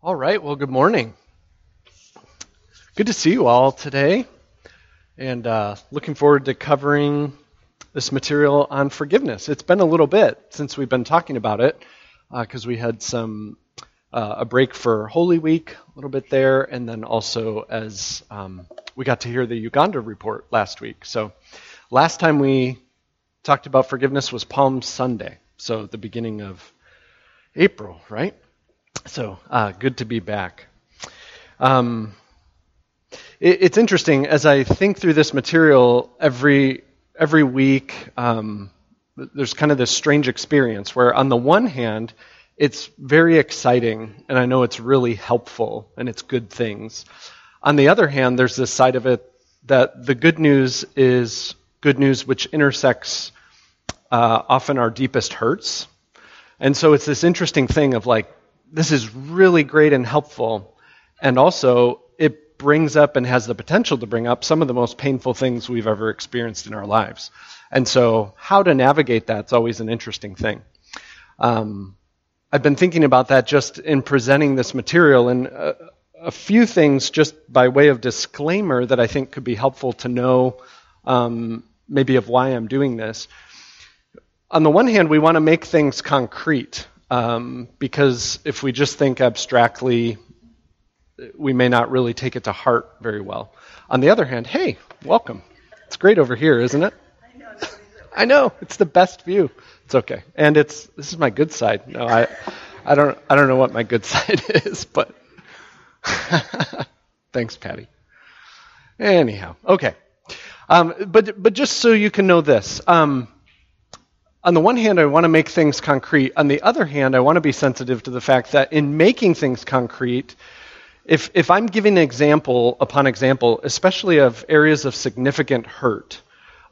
All right, well, good morning. Good to see you all today, and uh, looking forward to covering this material on forgiveness. It's been a little bit since we've been talking about it because uh, we had some uh, a break for Holy Week, a little bit there, and then also as um, we got to hear the Uganda report last week. So, last time we talked about forgiveness was Palm Sunday, so the beginning of April, right? So, uh, good to be back. Um, it, it's interesting as I think through this material every every week. Um, there's kind of this strange experience where, on the one hand, it's very exciting, and I know it's really helpful and it's good things. On the other hand, there's this side of it that the good news is good news which intersects uh, often our deepest hurts. And so it's this interesting thing of like, this is really great and helpful. And also, it brings up and has the potential to bring up some of the most painful things we've ever experienced in our lives. And so, how to navigate that's always an interesting thing. Um, I've been thinking about that just in presenting this material, and a, a, few things just by way of disclaimer that I think could be helpful to know um, maybe of why I'm doing this. On the one hand, we want to make things concrete. Um, because if we just think abstractly, we may not really take it to heart very well. On the other hand, hey, welcome. It's great over here, isn't it? I know it's the best view. It's okay, and it's this is my good side. No, I, I don't, I don't know what my good side is, but thanks, Patty. Anyhow, okay, um, but but just so you can know this, um, on the one hand, I want to make things concrete. On the other hand, I want to be sensitive to the fact that in making things concrete, if, if I'm giving example upon example, especially of areas of significant hurt,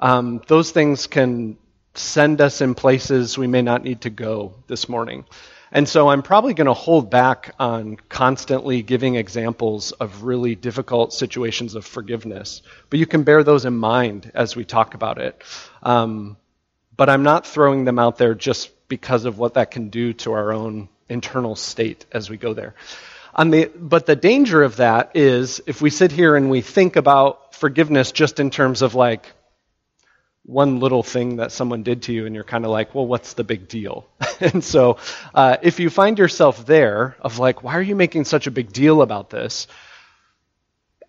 um, those things can send us in places we may not need to go this morning. And so I'm probably going to hold back on constantly giving examples of really difficult situations of forgiveness. But you can bear those in mind as we talk about it. Um, but I'm not throwing them out there just because of what that can do to our own internal state as we go there. The, but the danger of that is if we sit here and we think about forgiveness just in terms of like one little thing that someone did to you, and you're kind of like, well, what's the big deal? and so uh, if you find yourself there of like, why are you making such a big deal about this?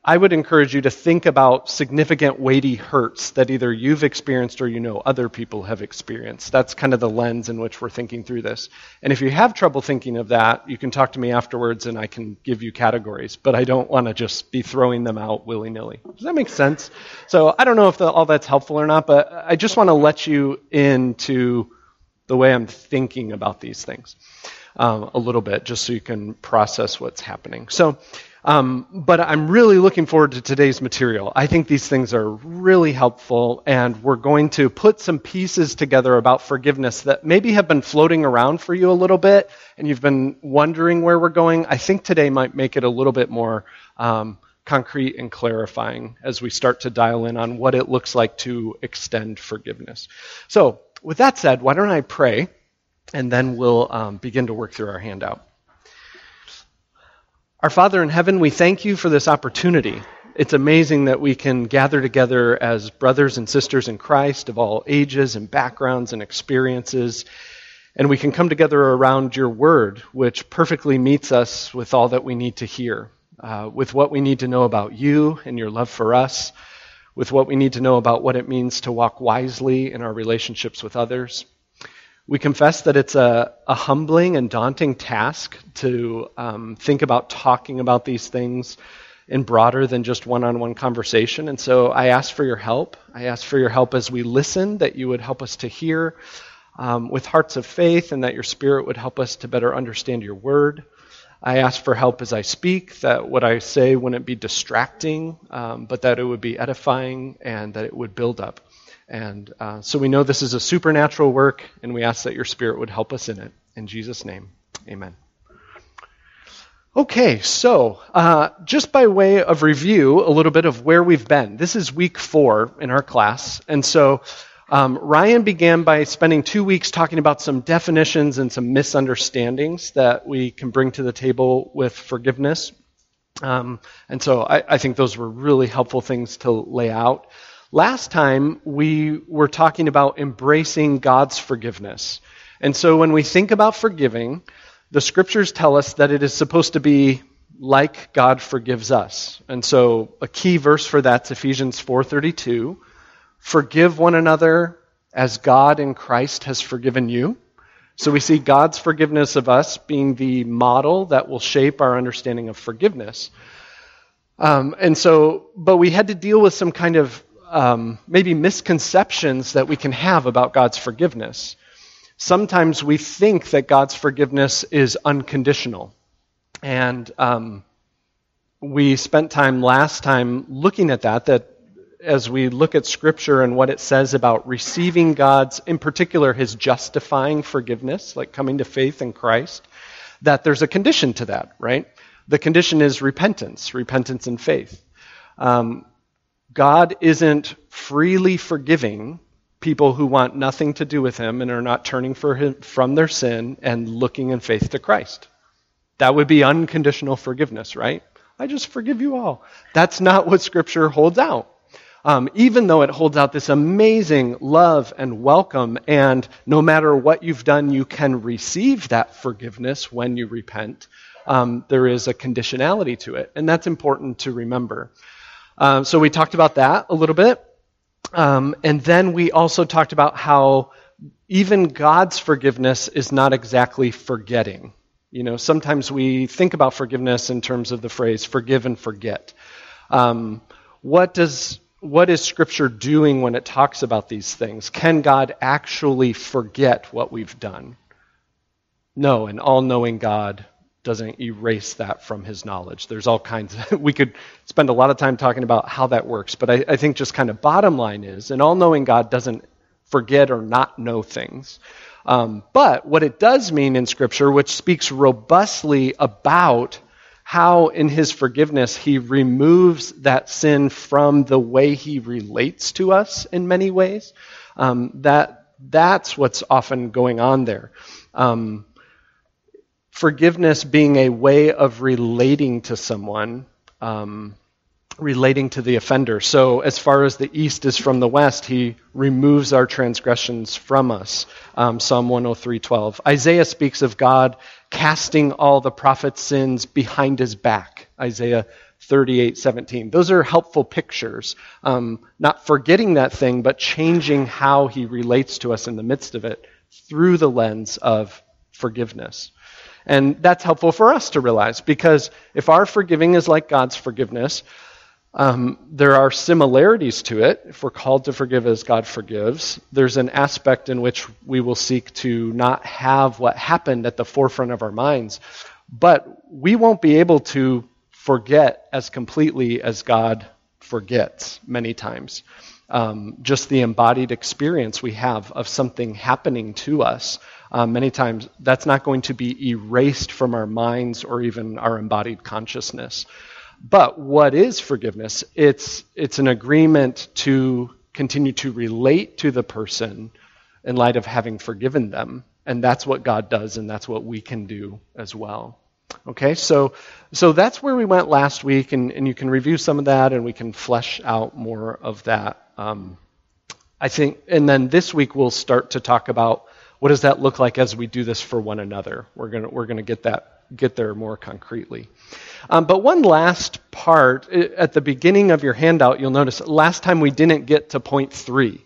I would encourage you to think about significant weighty hurts that either you've experienced or you know other people have experienced. That's kind of the lens in which we're thinking through this. And if you have trouble thinking of that, you can talk to me afterwards and I can give you categories. But I don't want to just be throwing them out willy nilly. Does that make sense? So I don't know if the, all that's helpful or not, but I just want to let you into the way I'm thinking about these things um, a little bit, just so you can process what's happening. So um, but I'm really looking forward to today's material. I think these things are really helpful, and we're going to put some pieces together about forgiveness that maybe have been floating around for you a little bit, and you've been wondering where we're going. I think today might make it a little bit more um, concrete and clarifying as we start to dial in on what it looks like to extend forgiveness. So, with that said, why don't I pray, and then we'll um, begin to work through our handout. Our Father in heaven, we thank you for this opportunity. It's amazing that we can gather together as brothers and sisters in Christ of all ages and backgrounds and experiences, and we can come together around your word, which perfectly meets us with all that we need to hear, uh, with what we need to know about you and your love for us, with what we need to know about what it means to walk wisely in our relationships with others. We confess that it's a, a humbling and daunting task to um, think about talking about these things in broader than just one on one conversation. And so I ask for your help. I ask for your help as we listen, that you would help us to hear um, with hearts of faith, and that your Spirit would help us to better understand your word. I ask for help as I speak, that what I say wouldn't be distracting, um, but that it would be edifying and that it would build up. And uh, so we know this is a supernatural work, and we ask that your Spirit would help us in it. In Jesus' name, amen. Okay, so uh, just by way of review, a little bit of where we've been. This is week four in our class, and so Um, Ryan began by spending two weeks talking about some definitions and some misunderstandings that we can bring to the table with forgiveness. Um, and so I, I, think those were really helpful things to lay out. Last time we were talking about embracing God's forgiveness. And so when we think about forgiving, the scriptures tell us that it is supposed to be like God forgives us. And so a key verse for that's Ephesians 4:32, forgive one another as God in Christ has forgiven you. So we see God's forgiveness of us being the model that will shape our understanding of forgiveness. Um, and so, but we had to deal with some kind of um, maybe misconceptions that we can have about God's forgiveness. Sometimes we think that God's forgiveness is unconditional. And um, we spent time last time looking at that, that as we look at Scripture and what it says about receiving God's, in particular, His justifying forgiveness, like coming to faith in Christ, that there's a condition to that, right? The condition is repentance, repentance and faith. Um, God isn't freely forgiving people who want nothing to do with Him and are not turning him, from their sin and looking in faith to Christ. That would be unconditional forgiveness, right? I just forgive you all. That's not what Scripture holds out um, even though it holds out this amazing love and welcome, and no matter what you've done, you can receive that forgiveness when you repent, um, there is a conditionality to it. And that's important to remember. Um, so we talked about that a little bit. Um, and then we also talked about how even God's forgiveness is not exactly forgetting. You know, sometimes we think about forgiveness in terms of the phrase forgive and forget. Um, what does what is Scripture doing when it talks about these things? Can God actually forget what we've done? No, an all knowing God doesn't erase that from his knowledge. There's all kinds of, we could spend a lot of time talking about how that works, but I, I think just kind of bottom line is an all knowing God doesn't forget or not know things. Um, but what it does mean in Scripture, which speaks robustly about how in his forgiveness he removes that sin from the way he relates to us in many ways. Um, that that's what's often going on there. Um, forgiveness being a way of relating to someone. Um, relating to the offender. So, as far as the east is from the west, he removes our transgressions from us. Um, Psalm 103:12. Isaiah speaks of God casting all the prophet's sins behind his back. Isaiah 38, 17. Those are helpful pictures. Um, not forgetting that thing, but changing how he relates to us in the midst of it through the lens of forgiveness. And that's helpful for us to realize because if our forgiving is like God's forgiveness, um, there are similarities to it. If we're called to forgive as God forgives, there's an aspect in which we will seek to not have what happened at the forefront of our minds. But we won't be able to forget as completely as God forgets many times. Um, just the embodied experience we have of something happening to us, um, many times that's not going to be erased from our minds or even our embodied consciousness. But what is forgiveness? It's, it's an agreement to continue to relate to the person in light of having forgiven them. And that's what God does, and that's what we can do as well. Okay, so so that's where we went last week, and, and you can review some of that, and we can flesh out more of that. Um, I think, and then this week we'll start to talk about what does that look like as we do this for one another. We're gonna we're gonna get that get there more concretely. Um, but one last part at the beginning of your handout, you'll notice last time we didn't get to point three.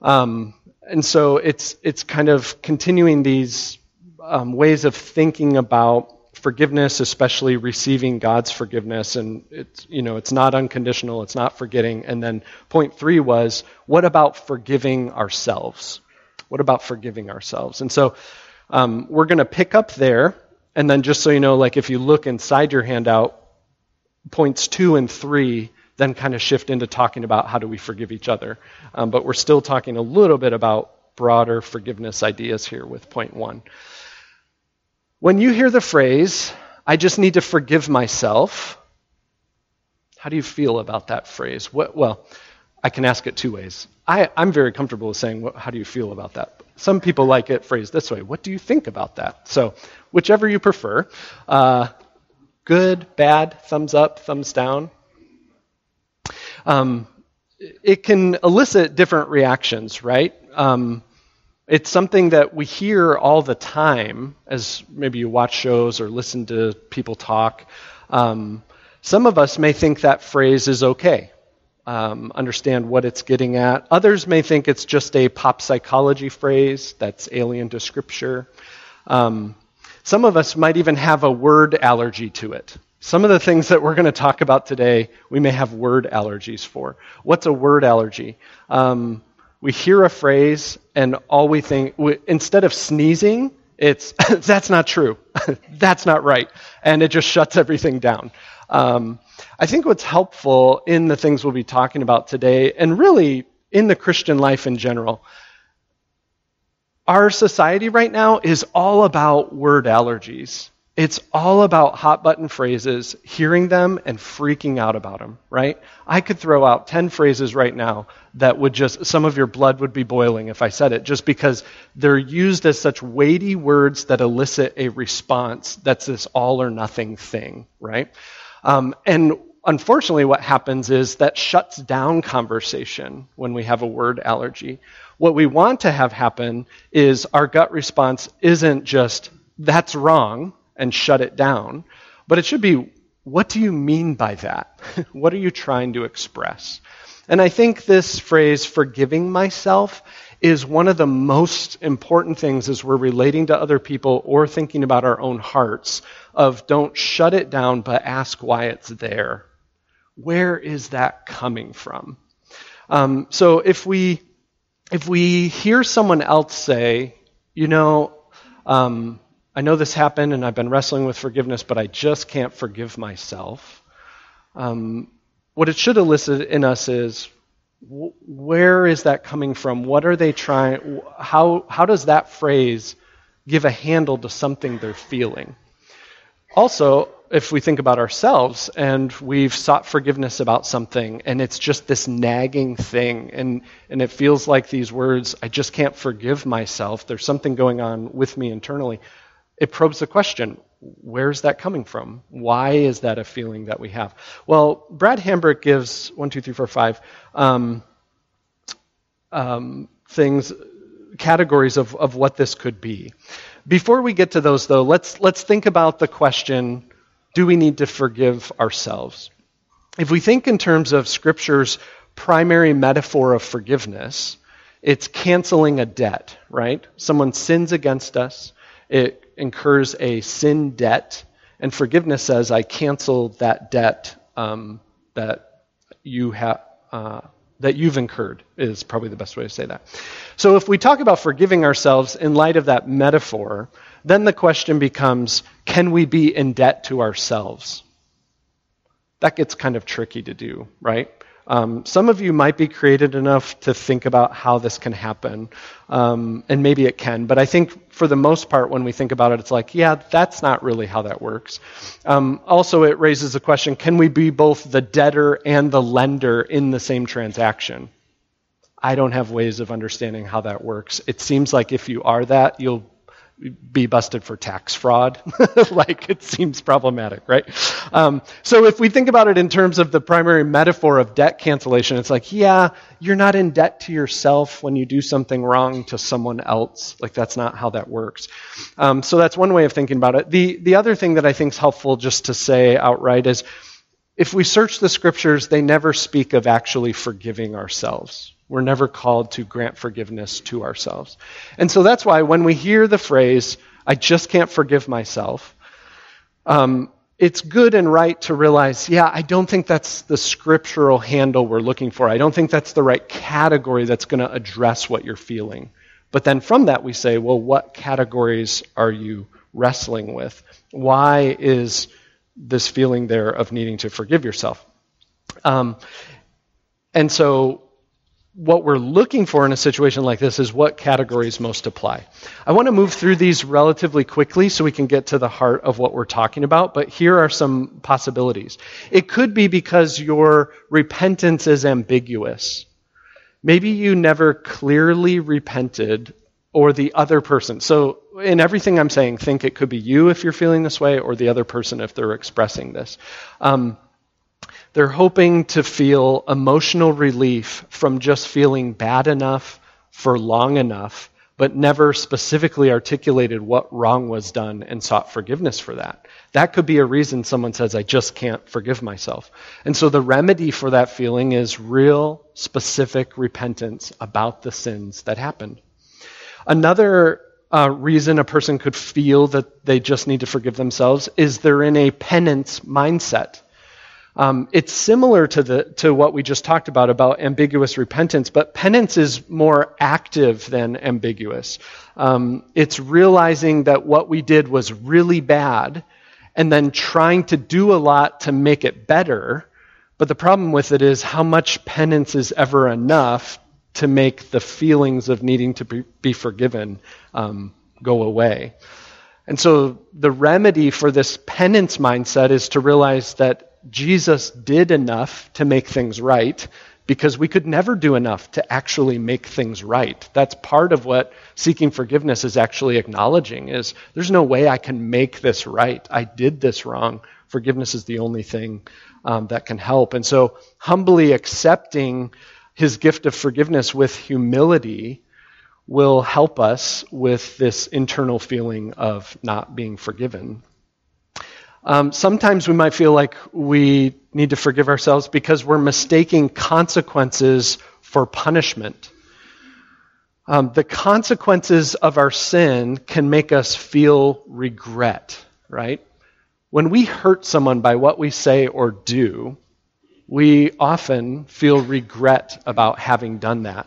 Um, and so it's, it's kind of continuing these um, ways of thinking about forgiveness, especially receiving God's forgiveness. And it's, you know, it's not unconditional, it's not forgetting. And then point three was, what about forgiving ourselves? What about forgiving ourselves? And so um, we're going to pick up there and then just so you know, like if you look inside your handout, points two and three then kind of shift into talking about how do we forgive each other. Um, but we're still talking a little bit about broader forgiveness ideas here with point one. When you hear the phrase, I just need to forgive myself, how do you feel about that phrase? What, well, I can ask it two ways. I, am very comfortable with saying, How do you feel about that? Some people like it phrased this way What do you think about that? So, whichever you prefer. Uh, good, bad, thumbs up, thumbs down. Um, it can elicit different reactions, right? Um, it's something that we hear all the time as maybe you watch shows or listen to people talk. Um, some of us may think that phrase is okay, um, understand what it's getting at. Others may think it's just a pop psychology phrase that's alien to Scripture. Um, some of us might even have a word allergy to it. Some of the things that we're going to talk about today, we may have word allergies for. What's a word allergy? Um, we hear a phrase, and all we think, we, instead of sneezing, it's that's not true, that's not right, and it just shuts everything down. Um, I think what's helpful in the things we'll be talking about today, and really in the Christian life in general, our society right now is all about word allergies. It's all about hot button phrases, hearing them and freaking out about them, right? I could throw out 10 phrases right now that would just, some of your blood would be boiling if I said it, just because they're used as such weighty words that elicit a response that's this all or nothing thing, right? Um, and unfortunately, what happens is that shuts down conversation when we have a word allergy. What we want to have happen is our gut response isn't just, that's wrong, and shut it down, but it should be, what do you mean by that? what are you trying to express? And I think this phrase, forgiving myself, is one of the most important things as we're relating to other people or thinking about our own hearts of don't shut it down, but ask why it's there. Where is that coming from? Um, so if we if we hear someone else say, you know, um, I know this happened and I've been wrestling with forgiveness, but I just can't forgive myself. Um, what it should elicit in us is where is that coming from? What are they trying? How, how does that phrase give a handle to something they're feeling? Also, if we think about ourselves and we've sought forgiveness about something and it's just this nagging thing and, and it feels like these words, I just can't forgive myself, there's something going on with me internally it probes the question where's that coming from? Why is that a feeling that we have? Well, Brad Hambrick gives one, two, three, four, five um, um, things, categories of, of what this could be. Before we get to those, though, let's, let's think about the question do we need to forgive ourselves? If we think in terms of Scripture's primary metaphor of forgiveness, it's canceling a debt, right? Someone sins against us. It incurs a sin debt, and forgiveness says, I cancel that debt um, that you have. Uh, that you've incurred is probably the best way to say that. So, if we talk about forgiving ourselves in light of that metaphor, then the question becomes can we be in debt to ourselves? That gets kind of tricky to do, right? Um, some of you might be created enough to think about how this can happen, um, and maybe it can, but I think for the most part, when we think about it, it's like, yeah, that's not really how that works. Um, also, it raises the question can we be both the debtor and the lender in the same transaction? I don't have ways of understanding how that works. It seems like if you are that, you'll be busted for tax fraud. like it seems problematic, right? Um, so if we think about it in terms of the primary metaphor of debt cancellation, it's like, yeah, you're not in debt to yourself when you do something wrong to someone else. Like that's not how that works. Um, so that's one way of thinking about it. The the other thing that I think is helpful just to say outright is, if we search the scriptures, they never speak of actually forgiving ourselves. We're never called to grant forgiveness to ourselves. And so that's why when we hear the phrase, I just can't forgive myself, um, it's good and right to realize, yeah, I don't think that's the scriptural handle we're looking for. I don't think that's the right category that's going to address what you're feeling. But then from that, we say, well, what categories are you wrestling with? Why is this feeling there of needing to forgive yourself? Um, and so what we're looking for in a situation like this is what categories most apply. I want to move through these relatively quickly so we can get to the heart of what we're talking about, but here are some possibilities. It could be because your repentance is ambiguous, Maybe you never clearly repented or the other person. So, in everything I'm saying, think it could be you if you're feeling this way or the other person if they're expressing this. Um, they're hoping to feel emotional relief from just feeling bad enough for long enough, but never specifically articulated what wrong was done and sought forgiveness for that. That could be a reason someone says, I just can't forgive myself. And so the remedy for that feeling is real, specific repentance about the sins that happened. Another uh, reason a person could feel that they just need to forgive themselves is they're in a penance mindset. Um, it's similar to the to what we just talked about about ambiguous repentance, but penance is more active than ambiguous. Um, it's realizing that what we did was really bad, and then trying to do a lot to make it better. But the problem with it is how much penance is ever enough to make the feelings of needing to be, be forgiven um, go away. And so the remedy for this penance mindset is to realize that Jesus did enough to make things right because we could never do enough to actually make things right. That's part of what seeking forgiveness is actually acknowledging is there's no way I can make this right. I did this wrong. Forgiveness is the only thing um, that can help. And so humbly accepting his gift of forgiveness with humility will help us with this internal feeling of not being forgiven. Um, sometimes we might feel like we need to forgive ourselves because we're mistaking consequences for punishment. Um, the consequences of our sin can make us feel regret, right? When we hurt someone by what we say or do, we often feel regret about having done that.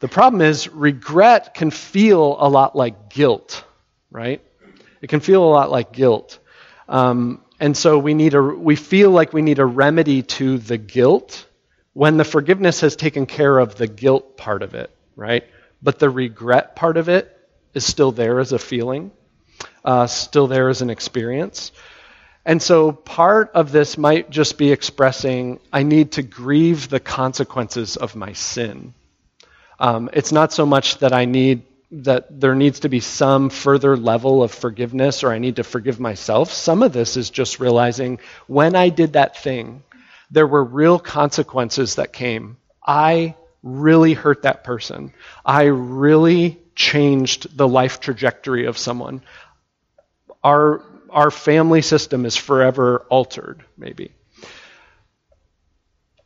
The problem is, regret can feel a lot like guilt, right? It can feel a lot like guilt. Um, and so we need a, we feel like we need a remedy to the guilt when the forgiveness has taken care of the guilt part of it, right? But the regret part of it is still there as a feeling, uh, still there as an experience. And so part of this might just be expressing, I need to grieve the consequences of my sin. Um, it's not so much that I need that there needs to be some further level of forgiveness or I need to forgive myself. Some of this is just realizing when I did that thing, there were real consequences that came. I really hurt that person. I really changed the life trajectory of someone. Our, our family system is forever altered, maybe.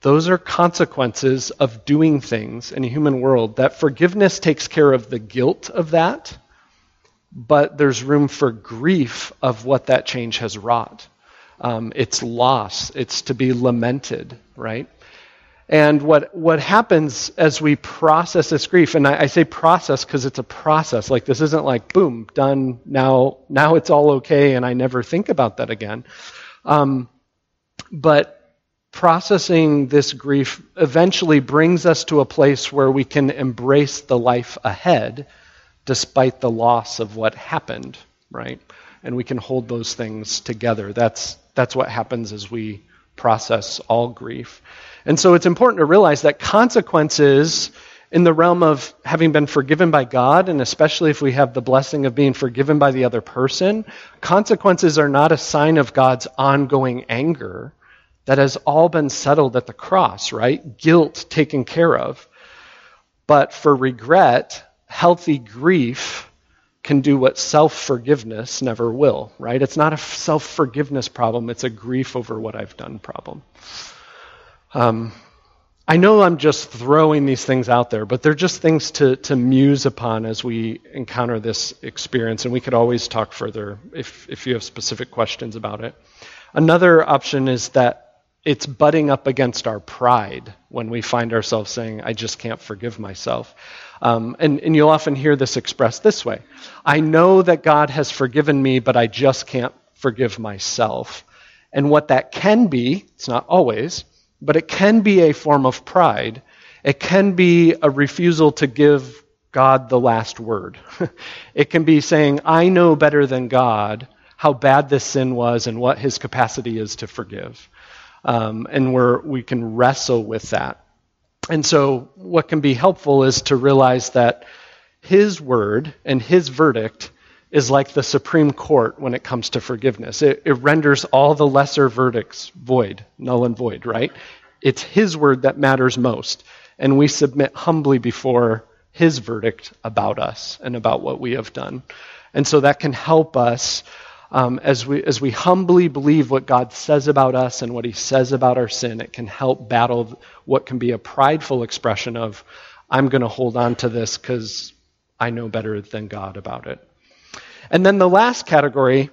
Those are consequences of doing things in a human world. That forgiveness takes care of the guilt of that, but there's room for grief of what that change has wrought. Um, it's loss, it's to be lamented, right? And what, what happens as we process this grief, and I, I say process because it's a process. Like this isn't like, boom, done, now, now it's all okay, and I never think about that again. Um, but processing this grief eventually brings us to a place where we can embrace the life ahead despite the loss of what happened, right? And we can hold those things together. That's, that's what happens as we process all grief. And so it's important to realize that consequences in the realm of having been forgiven by God, and especially if we have the blessing of being forgiven by the other person, consequences are not a sign of God's ongoing anger that has all been settled at the cross, right? Guilt taken care of. But for regret, healthy grief can do what self forgiveness never will, right? It's not a self forgiveness problem, it's a grief over what I've done problem. Um, I know I'm just throwing these things out there, but they're just things to, to muse upon as we encounter this experience, and we could always talk further if, if you have specific questions about it. Another option is that it's butting up against our pride when we find ourselves saying, I just can't forgive myself. Um, and, and you'll often hear this expressed this way I know that God has forgiven me, but I just can't forgive myself. And what that can be, it's not always, but it can be a form of pride. It can be a refusal to give God the last word. it can be saying, I know better than God how bad this sin was and what his capacity is to forgive. Um, and we're, we can wrestle with that. And so, what can be helpful is to realize that his word and his verdict is like the Supreme Court when it comes to forgiveness. It, it, renders all the lesser verdicts void, null and void, right? It's his word that matters most. And we submit humbly before his verdict about us and about what we have done. And so that can help us um, as, we, as we humbly believe what God says about us and what he says about our sin. It can help battle what can be a prideful expression of, I'm going to hold on to this because I know better than God about it. And then the last category,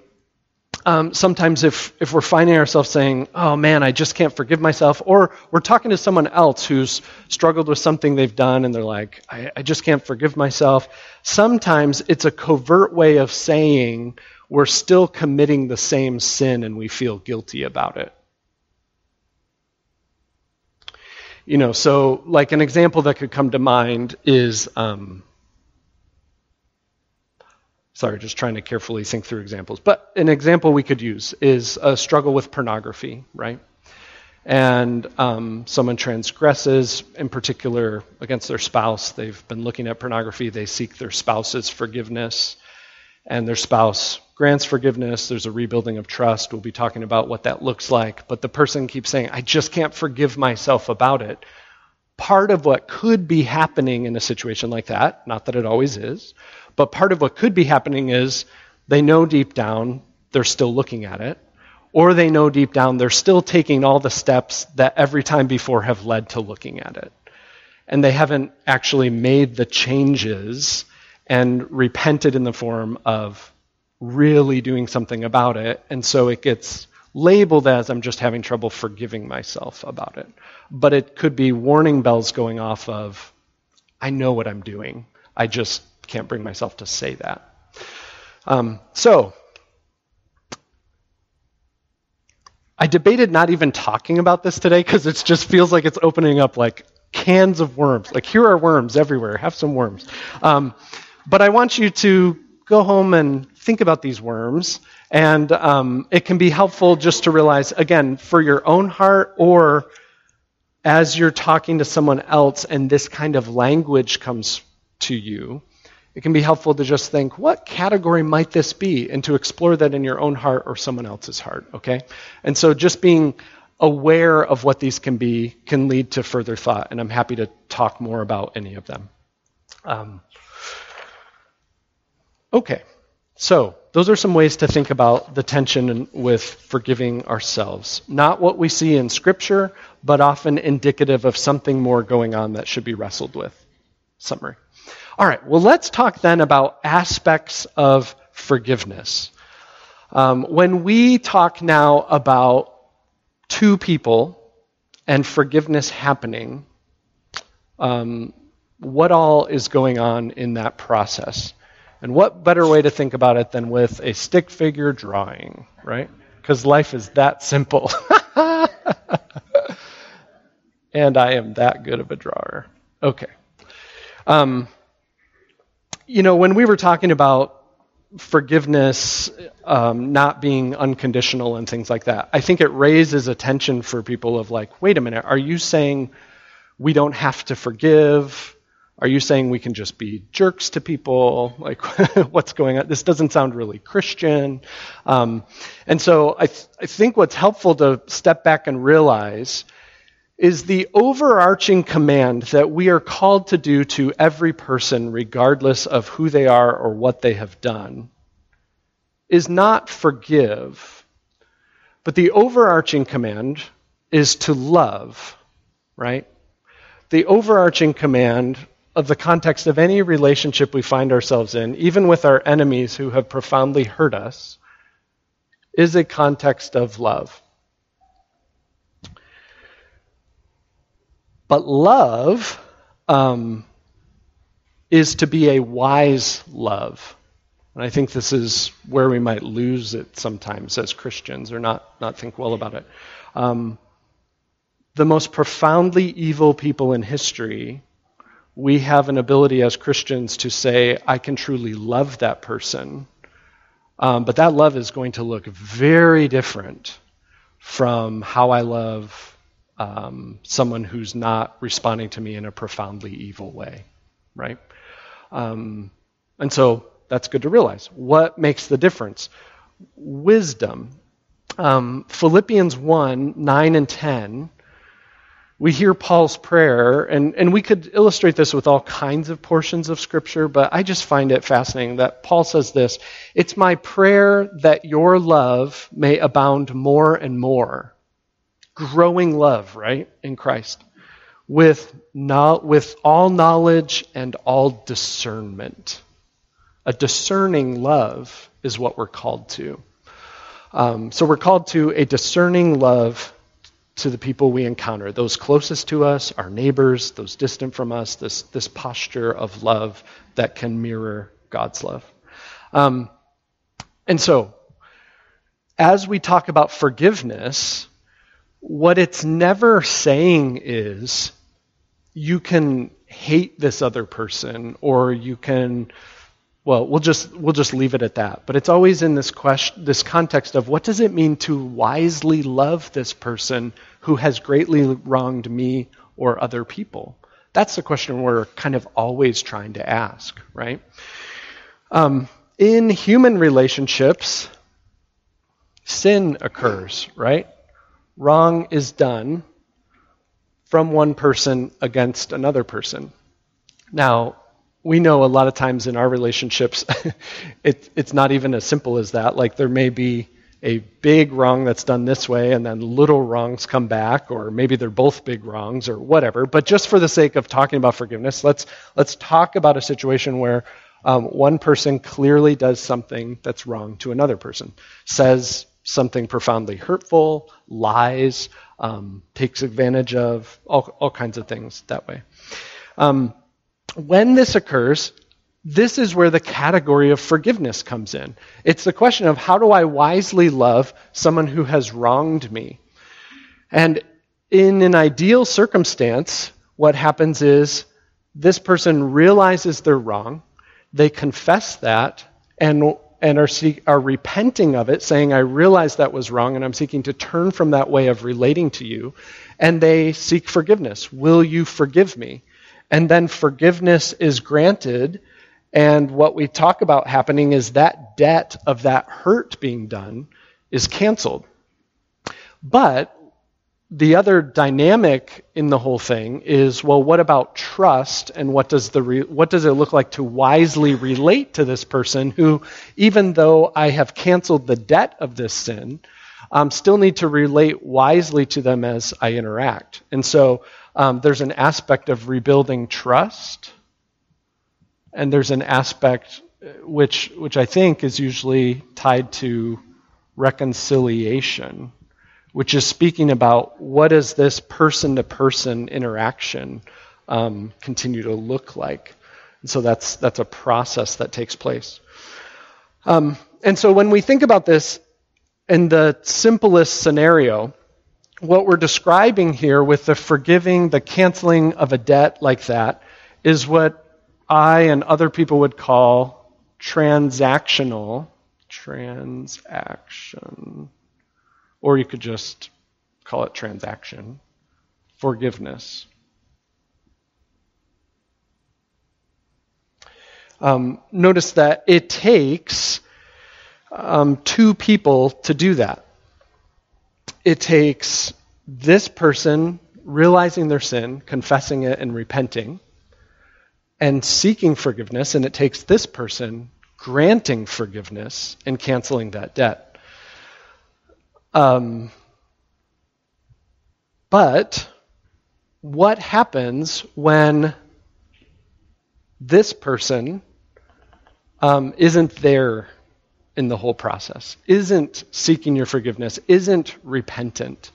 um, sometimes if, if we're finding ourselves saying, oh man, I just can't forgive myself, or we're talking to someone else who's struggled with something they've done and they're like, I, I just can't forgive myself, sometimes it's a covert way of saying we're still committing the same sin and we feel guilty about it. You know, so like an example that could come to mind is um, Sorry, just trying to carefully think through examples. But an example we could use is a struggle with pornography, right? And um, someone transgresses, in particular, against their spouse. They've been looking at pornography. They seek their spouse's forgiveness, and their spouse grants forgiveness. There's a rebuilding of trust. We'll be talking about what that looks like. But the person keeps saying, I just can't forgive myself about it. Part of what could be happening in a situation like that, not that it always is, but part of what could be happening is they know deep down they're still looking at it, or they know deep down they're still taking all the steps that every time before have led to looking at it. And they haven't actually made the changes and repented in the form of really doing something about it. And so it gets labeled as I'm just having trouble forgiving myself about it. But it could be warning bells going off of, I know what I'm doing. I just can't bring myself to say that. Um, so, I debated not even talking about this today because it just feels like it's opening up like cans of worms. Like, here are worms everywhere. Have some worms. Um, but I want you to go home and think about these worms. And um, it can be helpful just to realize, again, for your own heart or as you're talking to someone else and this kind of language comes to you, it can be helpful to just think, what category might this be? And to explore that in your own heart or someone else's heart, okay? And so just being aware of what these can be can lead to further thought, and I'm happy to talk more about any of them. Um, okay, so those are some ways to think about the tension with forgiving ourselves. Not what we see in Scripture, but often indicative of something more going on that should be wrestled with. Summary. All right, well, let's talk then about aspects of forgiveness. Um, when we talk now about two people and forgiveness happening, um, what all is going on in that process? And what better way to think about it than with a stick figure drawing, right? Because life is that simple. and I am that good of a drawer. Okay. Um, you know, when we were talking about forgiveness um, not being unconditional and things like that, I think it raises attention for people of like, wait a minute, are you saying we don't have to forgive? Are you saying we can just be jerks to people? Like, what's going on? This doesn't sound really Christian. Um, and so I, th- I think what's helpful to step back and realize is the overarching command that we are called to do to every person, regardless of who they are or what they have done, is not forgive, but the overarching command is to love, right? The overarching command of the context of any relationship we find ourselves in, even with our enemies who have profoundly hurt us, is a context of love. But love um, is to be a wise love. And I think this is where we might lose it sometimes as Christians or not, not think well about it. Um, the most profoundly evil people in history, we have an ability as Christians to say, I can truly love that person. Um, but that love is going to look very different from how I love um, someone who's not responding to me in a profoundly evil way, right? Um, and so that's good to realize. What makes the difference? Wisdom. Um, Philippians 1 9 and 10 we hear Paul's prayer, and, and we could illustrate this with all kinds of portions of Scripture, but I just find it fascinating that Paul says this It's my prayer that your love may abound more and more. Growing love, right, in Christ, with, no, with all knowledge and all discernment. A discerning love is what we're called to. Um, so we're called to a discerning love to the people we encounter, those closest to us, our neighbors, those distant from us, this, this posture of love that can mirror God's love. Um, and so, as we talk about forgiveness, what it's never saying is you can hate this other person or you can well we'll just we'll just leave it at that but it's always in this question this context of what does it mean to wisely love this person who has greatly wronged me or other people? That's the question we're kind of always trying to ask, right? Um, in human relationships, sin occurs, right? Wrong is done from one person against another person. Now, we know a lot of times in our relationships, it, it's not even as simple as that. Like there may be a big wrong that's done this way and then little wrongs come back or maybe they're both big wrongs or whatever but just for the sake of talking about forgiveness let's let's talk about a situation where um, one person clearly does something that's wrong to another person says something profoundly hurtful lies um, takes advantage of all, all kinds of things that way um, when this occurs this is where the category of forgiveness comes in. It's the question of how do I wisely love someone who has wronged me? And in an ideal circumstance, what happens is this person realizes they're wrong, they confess that, and, and are, are repenting of it, saying, I realize that was wrong, and I'm seeking to turn from that way of relating to you. And they seek forgiveness. Will you forgive me? And then forgiveness is granted and what we talk about happening is that debt of that hurt being done is canceled. But the other dynamic in the whole thing is well, what about trust and what does, the re- what does it look like to wisely relate to this person who, even though I have canceled the debt of this sin, um, still need to relate wisely to them as I interact? And so um, there's an aspect of rebuilding trust and there's an aspect uh, which which I think is usually tied to reconciliation, which is speaking about what does this person to person interaction um, continue to look like. And so that's that's a process that takes place. Um, and so when we think about this in the simplest scenario, what we're describing here with the forgiving, the canceling of a debt like that, is what I and other people would call transactional transaction, or you could just call it transaction forgiveness. Um, notice that it takes um, two people to do that. It takes this person realizing their sin, confessing it, and repenting and seeking forgiveness, and it takes this person granting forgiveness and canceling that debt. Um, but what happens when this person um, isn't there in the whole process, isn't seeking your forgiveness, isn't repentant?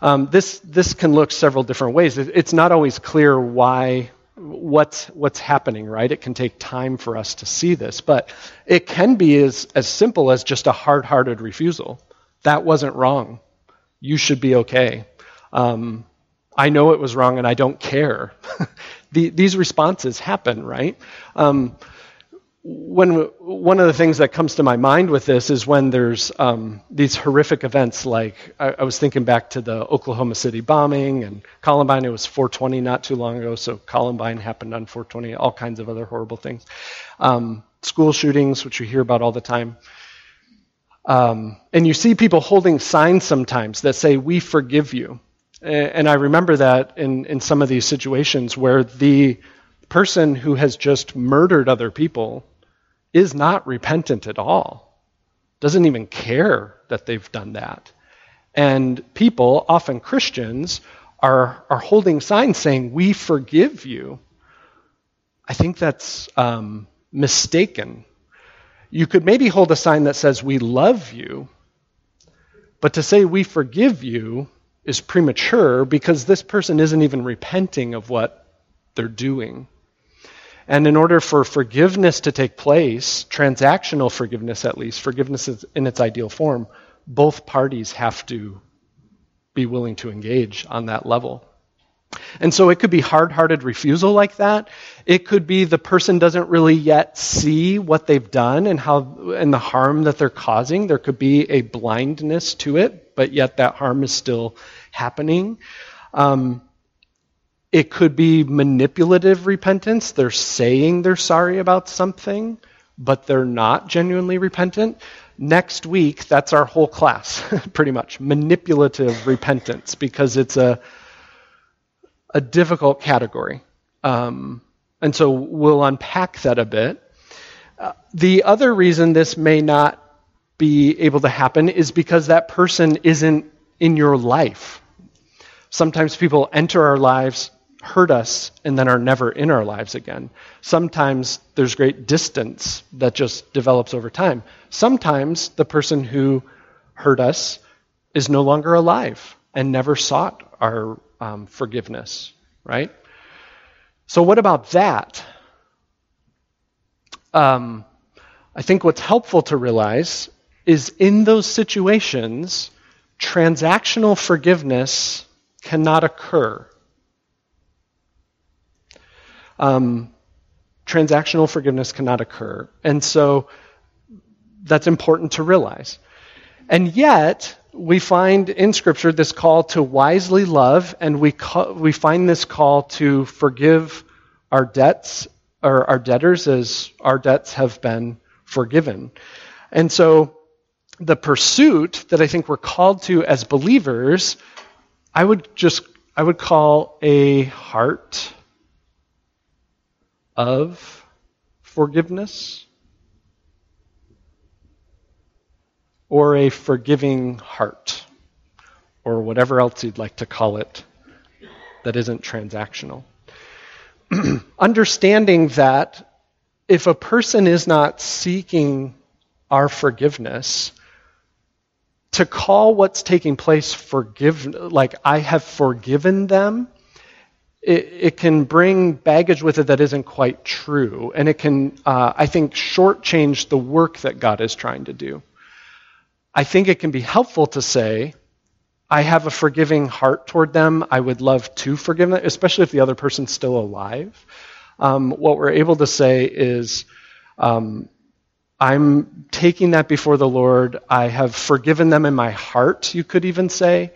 Um, this this can look several different ways. It's not always clear why what's what's happening, right? It can take time for us to see this, but it can be as, as simple as just a hard-hearted refusal. That wasn't wrong. You should be okay. Um, I know it was wrong and I don't care. the, these responses happen, right? Um, when one of the things that comes to my mind with this is when there's um, these horrific events like I, I, was thinking back to the oklahoma city bombing and columbine. It was 420 not too long ago so columbine happened on 420 all kinds of other horrible things. Um, school shootings which you hear about all the time. Um, and you see people holding signs sometimes that say we forgive you. And i remember that in, in some of these situations where the person who has just murdered other people is not repentant at all, doesn't even care that they've done that. And people, often Christians, are, are holding signs saying, We forgive you. I think that's um, mistaken. You could maybe hold a sign that says, We love you, but to say we forgive you is premature because this person isn't even repenting of what they're doing. And in order for forgiveness to take place, transactional forgiveness at least, forgiveness in its ideal form, both parties have to be willing to engage on that level. And so it could be hard hearted refusal like that. It could be the person doesn't really yet see what they've done and, how, and the harm that they're causing. There could be a blindness to it, but yet that harm is still happening. Um, it could be manipulative repentance. They're saying they're sorry about something, but they're not genuinely repentant. Next week, that's our whole class, pretty much. Manipulative repentance, because it's a, a difficult category. Um, and so we'll unpack that a bit. Uh, the other reason this may not be able to happen is because that person isn't in your life. Sometimes people enter our lives hurt us and then are never in our lives again. Sometimes there's great distance that just develops over time. Sometimes the person who hurt us is no longer alive and never sought our um, forgiveness, right? So, what about that? Um, I think what's helpful to realize is in those situations, transactional forgiveness cannot occur um, transactional forgiveness cannot occur. And so that's important to realize. And yet, we find in Scripture this call to wisely love, and we, call, we find this call to forgive our debts or our debtors as our debts have been forgiven. And so, the pursuit that I think we're called to as believers, I would just I would call a heart of forgiveness or a forgiving heart or whatever else you'd like to call it that isn't transactional. Understanding that if a person is not seeking our forgiveness, to call what's taking place forgive like I have forgiven them it, it, can bring baggage with it that isn't quite true. And it can, uh, I think, shortchange the work that God is trying to do. I think it can be helpful to say, I have a forgiving heart toward them. I would love to forgive them, especially if the other person's still alive. Um, what we're able to say is, um, I'm taking that before the Lord. I have forgiven them in my heart, you could even say,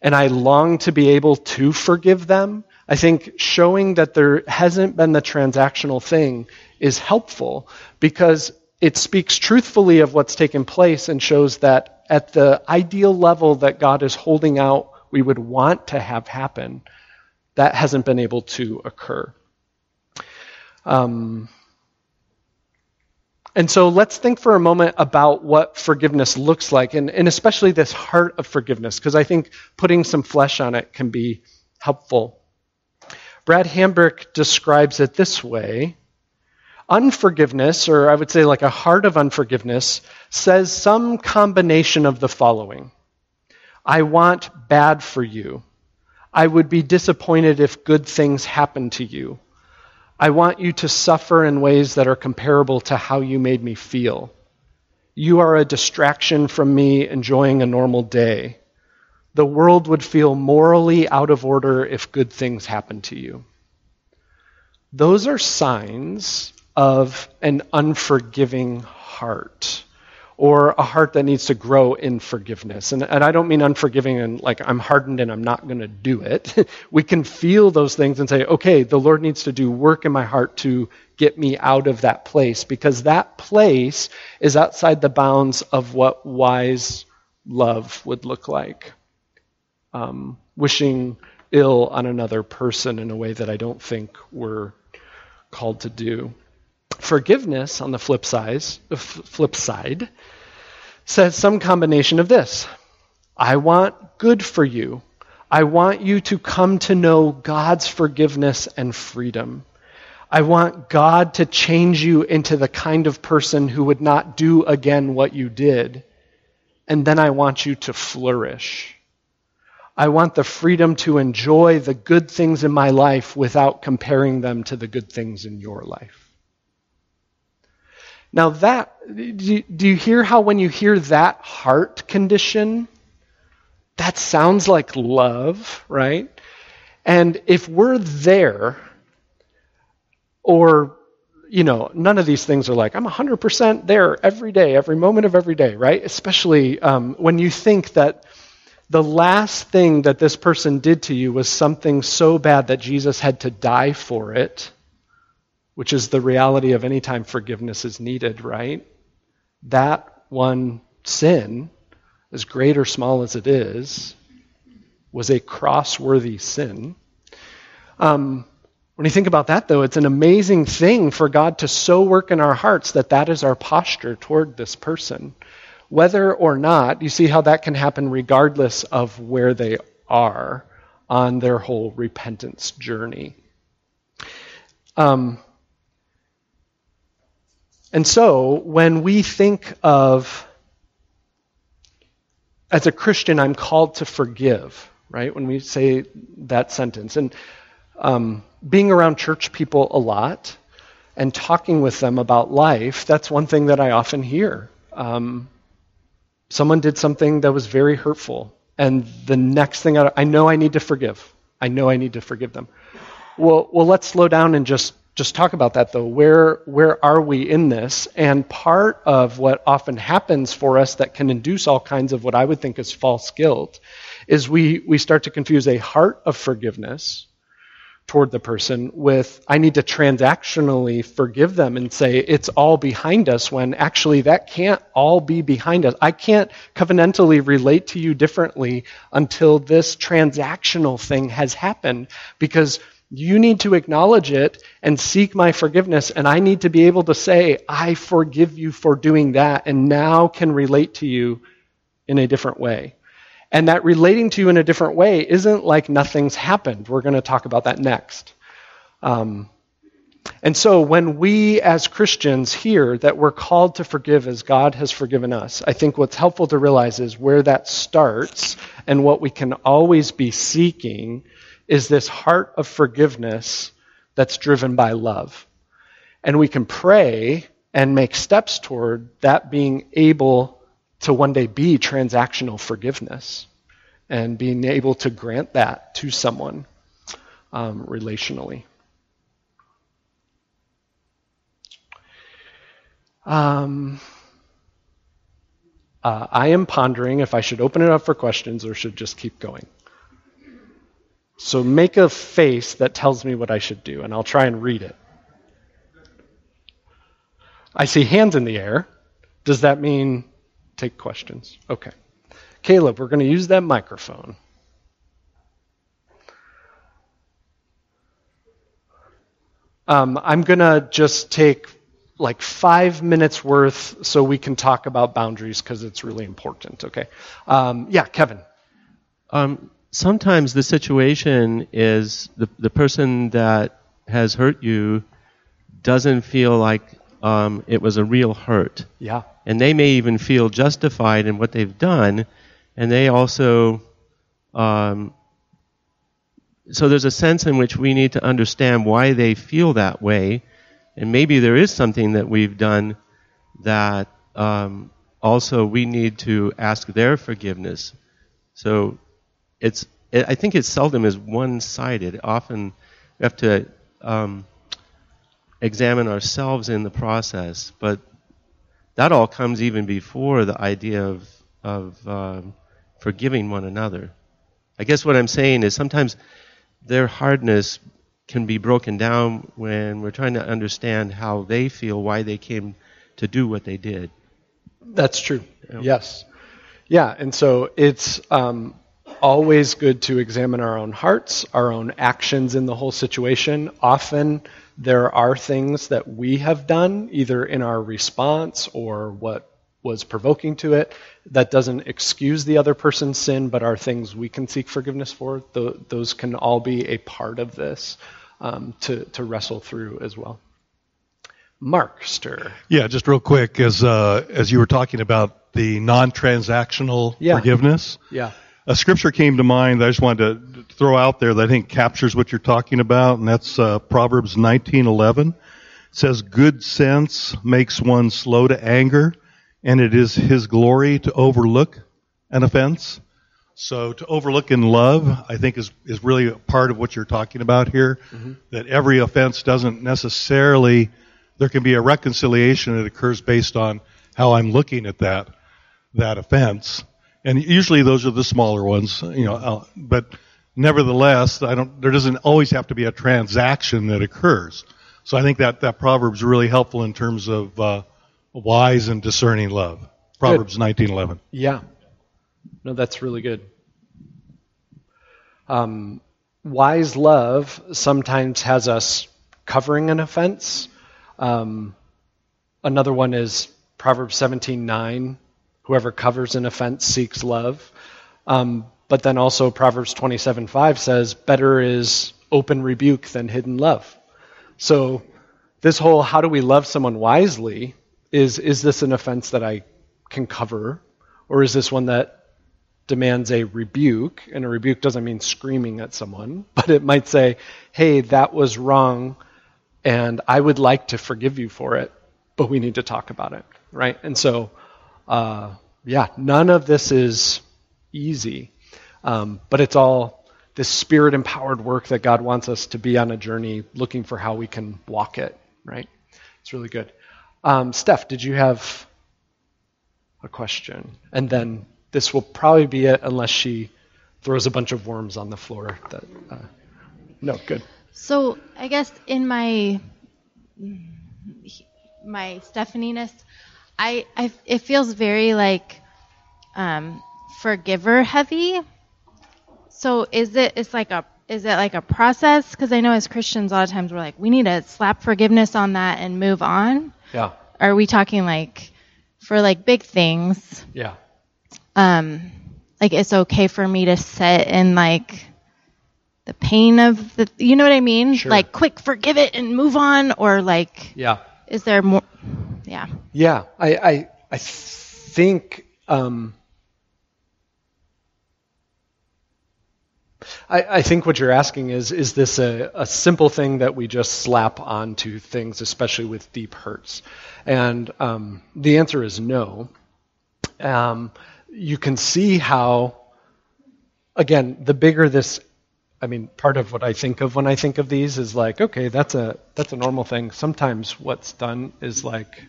and I long to be able to forgive them. I think showing that there hasn't been the transactional thing is helpful because it speaks truthfully of what's taken place and shows that at the ideal level that God is holding out, we would want to have happen, that hasn't been able to occur. Um, and so let's think for a moment about what forgiveness looks like, and, and especially this heart of forgiveness, because I think putting some flesh on it can be helpful. Brad Hambrick describes it this way Unforgiveness, or I would say like a heart of unforgiveness, says some combination of the following I want bad for you. I would be disappointed if good things happen to you. I want you to suffer in ways that are comparable to how you made me feel. You are a distraction from me enjoying a normal day the world would feel morally out of order if good things happened to you. Those are signs of an unforgiving heart or a heart that needs to grow in forgiveness. And, and I don't mean unforgiving and like I'm hardened and I'm not going to do it. we can feel those things and say, okay, the Lord needs to do work in my heart to get me out of that place because that place is outside the bounds of what wise love would look like. Um, wishing ill on another person in a way that I don't think we're called to do. Forgiveness, on the flip side, flip side, says some combination of this. I want good for you. I want you to come to know God's forgiveness and freedom. I want God to change you into the kind of person who would not do again what you did. And then I want you to flourish. I want the freedom to enjoy the good things in my life without comparing them to the good things in your life. Now, that, do you hear how when you hear that heart condition, that sounds like love, right? And if we're there, or, you know, none of these things are like, I'm 100% there every day, every moment of every day, right? Especially um, when you think that the last thing that this person did to you was something so bad that Jesus had to die for it, which is the reality of any time forgiveness is needed, right? That one sin, as great or small as it is, was a cross worthy sin. Um, when you think about that, though, it's an amazing thing for God to so work in our hearts that that is our posture toward this person whether or not, you see how that can happen regardless of where they are on their whole repentance journey. Um, and so, when we think of, as a Christian, I'm called to forgive, right? When we say that sentence. And um, being around church people a lot and talking with them about life, that's one thing that I often hear. Um, someone did something that was very hurtful, and the next thing I, I know I need to forgive. I know I need to forgive them. Well, well, let's slow down and just just talk about that though. Where where are we in this? And part of what often happens for us that can induce all kinds of what I would think is false guilt is we we start to confuse a heart of forgiveness toward the person with, I need to transactionally forgive them and say it's all behind us when actually that can't all be behind us. I can't covenantally relate to you differently until this transactional thing has happened because you need to acknowledge it and seek my forgiveness. And I need to be able to say, I forgive you for doing that and now can relate to you in a different way. And that relating to you in a different way isn't like nothing's happened. We're going to talk about that next. Um, and so when we as Christians hear that we're called to forgive as God has forgiven us, I think what's helpful to realize is where that starts and what we can always be seeking is this heart of forgiveness that's driven by love. And we can pray and make steps toward that being able to one day be transactional forgiveness and being able to grant that to someone um, relationally. Um, uh, I am pondering if I should open it up for questions or should just keep going. So make a face that tells me what I should do, and I'll try and read it. I see hands in the air. Does that mean take questions. Okay. Caleb, we're going to use that microphone. Um, I'm going to just take like five minutes worth so we can talk about boundaries because it's really important. Okay. Um, yeah, Kevin. Um, sometimes the situation is the, the person that has hurt you doesn't feel like um, it was a real hurt. Yeah. And they may even feel justified in what they've done, and they also. Um, so there's a sense in which we need to understand why they feel that way, and maybe there is something that we've done that um, also we need to ask their forgiveness. So it's it, I think it seldom is one-sided. Often we have to um, examine ourselves in the process, but that all comes even before the idea of of um, forgiving one another. I guess what I'm saying is sometimes their hardness can be broken down when we're trying to understand how they feel, why they came to do what they did. That's true. Yeah. Yes. Yeah, and so it's um, always good to examine our own hearts, our own actions in the whole situation. Often there are things that we have done, either in our response or what was provoking to it, that doesn't excuse the other person's sin, but are things we can seek forgiveness for. those can all be a part of this um, to, to wrestle through as well. Mark Stir. Yeah, just real quick, as uh, as you were talking about the non-transactional yeah. forgiveness. Yeah. A scripture came to mind that I just wanted to throw out there that I think captures what you're talking about, and that's uh, Proverbs 19:11. It says, "Good sense makes one slow to anger, and it is his glory to overlook an offense." So to overlook in love, I think is is really a part of what you're talking about here. Mm-hmm. That every offense doesn't necessarily there can be a reconciliation that occurs based on how I'm looking at that that offense. And usually those are the smaller ones, you know. Uh, but nevertheless, I don't. There doesn't always have to be a transaction that occurs. So I think that that proverb is really helpful in terms of uh, wise and discerning love. Proverbs nineteen eleven. Yeah. No, that's really good. Um, wise love sometimes has us covering an offense um, another one is Proverbs 17:9. Whoever covers an offense seeks love. Um, but then also Proverbs 27:5 says, "Better is open rebuke than hidden love." So this whole how do we love someone wisely is is this an offense that I can cover, or is this one that demands a rebuke? And a rebuke doesn't mean screaming at someone, but it might say, "Hey, that was wrong." and I would like to forgive you for it, but we need to talk about it, right? And so, uh, yeah, none of this is easy, um, but it's all this spirit empowered work that God wants us to be on a journey looking for how we can walk it, right? It's really good. Um, Steph, did you have a question? And then this will probably be it unless she throws a bunch of worms on the floor. That uh, no, good. So I guess in my my Stephaniness, I, I it feels very like um, forgiver heavy. So is it it's like a is it like a process? Because I know as Christians a lot of times we're like we need to slap forgiveness on that and move on. Yeah. Are we talking like for like big things? Yeah. Um, like it's okay for me to sit in like the pain of the you know what I mean? Sure. Like quick forgive it and move on or like Yeah. Is there more yeah. Yeah. I I I think um I, I, think what you're asking is is this a, a, simple thing that we just slap onto things, especially with deep hurts? And um, the answer is no. Um, you can see how, again, the bigger this I mean, part of what I think of when I think of these is like, okay, that's a that's a normal thing. Sometimes what's done is like,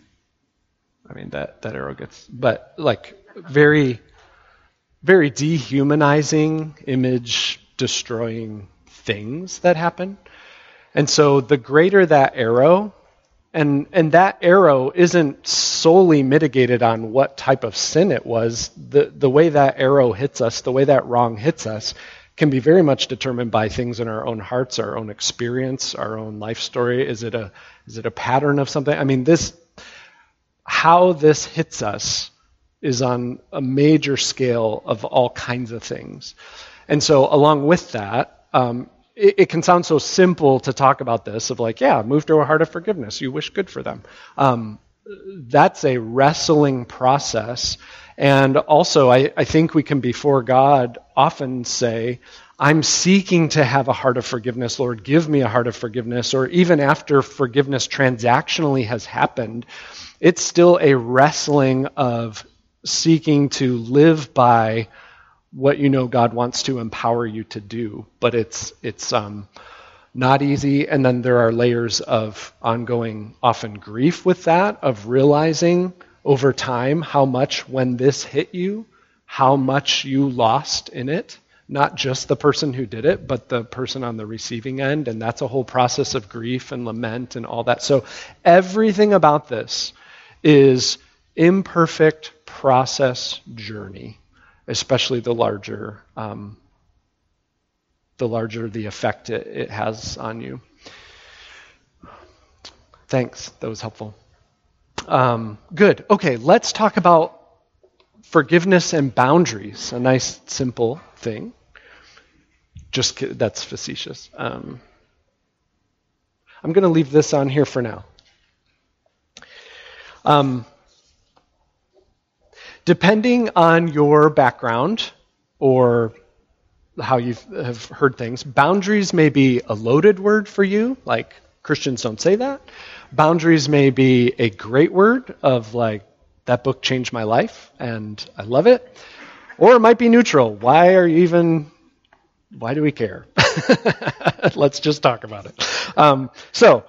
I mean, that that arrow gets, but like very, very dehumanizing, image destroying things that happen. And so the greater that arrow, and and that arrow isn't solely mitigated on what type of sin it was. The the way that arrow hits us, the way that wrong hits us, can be very much determined by things in our own hearts, our own experience, our own life story. Is it a is it a pattern of something? I mean, this how this hits us is on a major scale of all kinds of things. And so, along with that, um, it, it, can sound so simple to talk about this of like, yeah, move to a heart of forgiveness. You wish good for them. Um, that's a wrestling process. And also, I, I think we can, before God, often say, I'm seeking to have a heart of forgiveness, Lord, give me a heart of forgiveness. Or even after forgiveness transactionally has happened, it's still a wrestling of seeking to live by what you know God wants to empower you to do. But it's, it's, um, not easy. And then there are layers of ongoing, often grief with that, of realizing over time how much when this hit you, how much you lost in it. Not just the person who did it, but the person on the receiving end. And that's a whole process of grief and lament and all that. So everything about this is imperfect process journey, especially the larger um, the larger the effect it, it has on you. Thanks. That was helpful. Um, good. Okay, let's talk about forgiveness and boundaries. A nice, simple thing. Just that's facetious. Um, I'm going to leave this on here for now. Um, depending on your background or how you have heard things. Boundaries may be a loaded word for you, like Christians don't say that. Boundaries may be a great word of like, that book changed my life and I love it. Or it might be neutral. Why are you even, why do we care? Let's just talk about it. Um, so,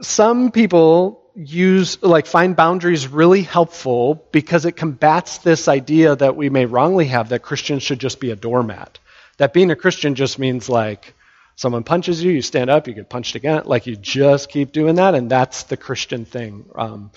some people use like find boundaries really helpful because it combats this idea that we may wrongly have that Christians should just be a doormat. That being a Christian just means like someone punches you, you stand up, you get punched again, like you just keep doing that, and that's the Christian thing. Um,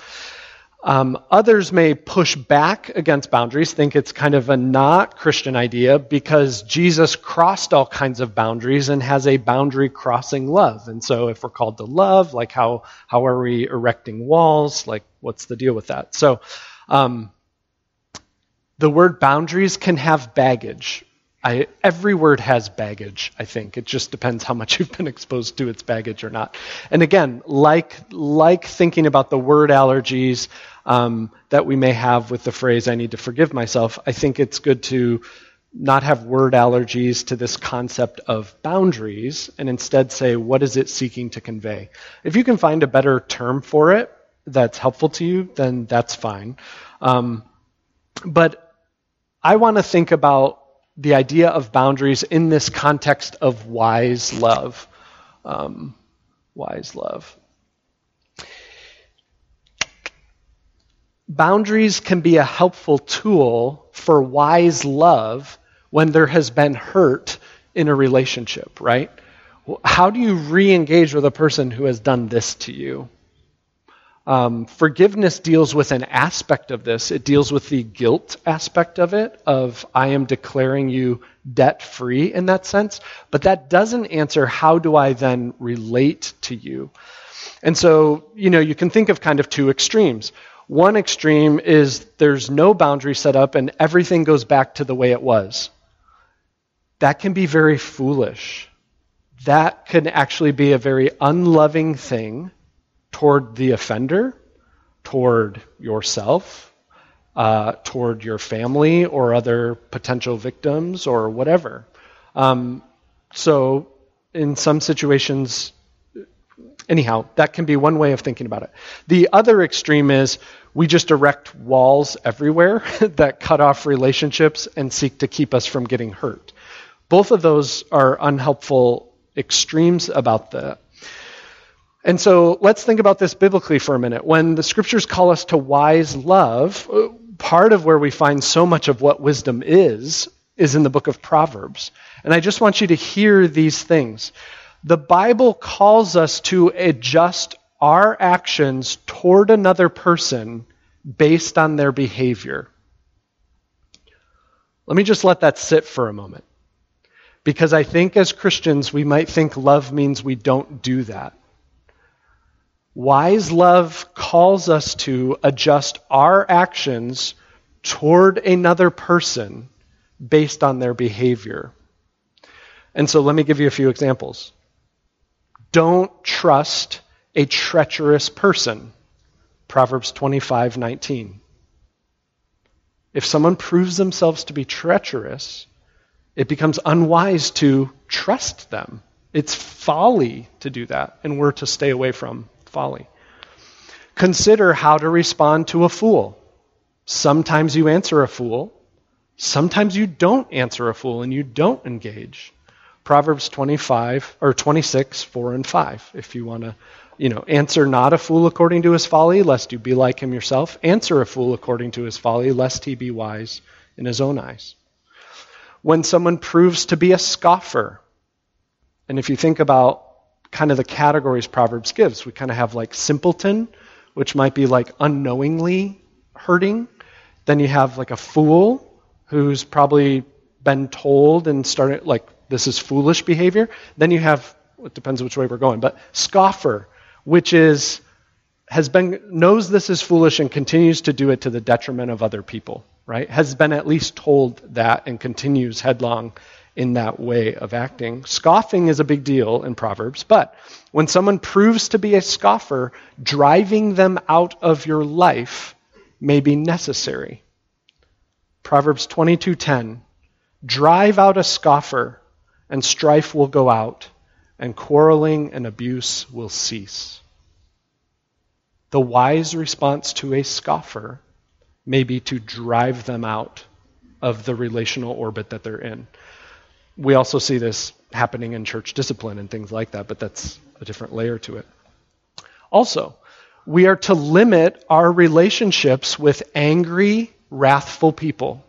um, others may push back against boundaries, think it's kind of a not Christian idea because Jesus crossed all kinds of boundaries and has a boundary crossing love. And so, if we're called to love, like how how are we erecting walls? Like, what's the deal with that? So, um, the word boundaries can have baggage. I, every word has baggage, I think. It just depends how much you've been exposed to its baggage or not. And again, like, like thinking about the word allergies um, that we may have with the phrase, I need to forgive myself, I think it's good to not have word allergies to this concept of boundaries and instead say, what is it seeking to convey? If you can find a better term for it that's helpful to you, then that's fine. Um, but I want to think about the idea of boundaries in this context of wise love. Um, wise love. Boundaries can be a helpful tool for wise love when there has been hurt in a relationship, right? How do you re engage with a person who has done this to you? Um, forgiveness deals with an aspect of this. It deals with the guilt aspect of it, of I am declaring you debt free in that sense. But that doesn't answer how do I then relate to you. And so, you know, you can think of kind of two extremes. One extreme is there's no boundary set up and everything goes back to the way it was. That can be very foolish. That can actually be a very unloving thing toward the offender, toward yourself, uh, toward your family or other potential victims or whatever. Um, so, in some situations, anyhow, that can be one way of thinking about it. The other extreme is we just erect walls everywhere that cut off relationships and seek to keep us from getting hurt. Both of those are unhelpful extremes about that. And so let's think about this biblically for a minute. When the scriptures call us to wise love, uh, part of where we find so much of what wisdom is, is in the book of Proverbs. And I just want you to hear these things. The Bible calls us to adjust our actions toward another person based on their behavior. Let me just let that sit for a moment. Because I think as Christians, we might think love means we don't do that. Wise love calls us to adjust our actions toward another person based on their behavior. And so let me give you a few examples. Don't trust a treacherous person. Proverbs 25:19. If someone proves themselves to be treacherous, it becomes unwise to trust them. It's folly to do that, and we're to stay away from folly. Consider how to respond to a fool. Sometimes you answer a fool, sometimes you don't answer a fool and you don't engage. Proverbs 25 or 26, 4 and 5. If you want to, you know, answer not a fool according to his folly, lest you be like him yourself. Answer a fool according to his folly, lest he be wise in his own eyes. When someone proves to be a scoffer, and if you think about kind of the categories Proverbs gives, we kind of have like simpleton, which might be like unknowingly hurting. Then you have like a fool who's probably been told and started like this is foolish behavior. Then you have it depends which way we're going, but scoffer, which is has been knows this is foolish and continues to do it to the detriment of other people, right? Has been at least told that and continues headlong in that way of acting. Scoffing is a big deal in Proverbs, but when someone proves to be a scoffer, driving them out of your life may be necessary. Proverbs 22:10 Drive out a scoffer and strife will go out and quarreling and abuse will cease. The wise response to a scoffer may be to drive them out of the relational orbit that they're in we also see this happening in church discipline and things like that, but that's a different layer to it. Also, we are to limit our relationships with angry, wrathful people.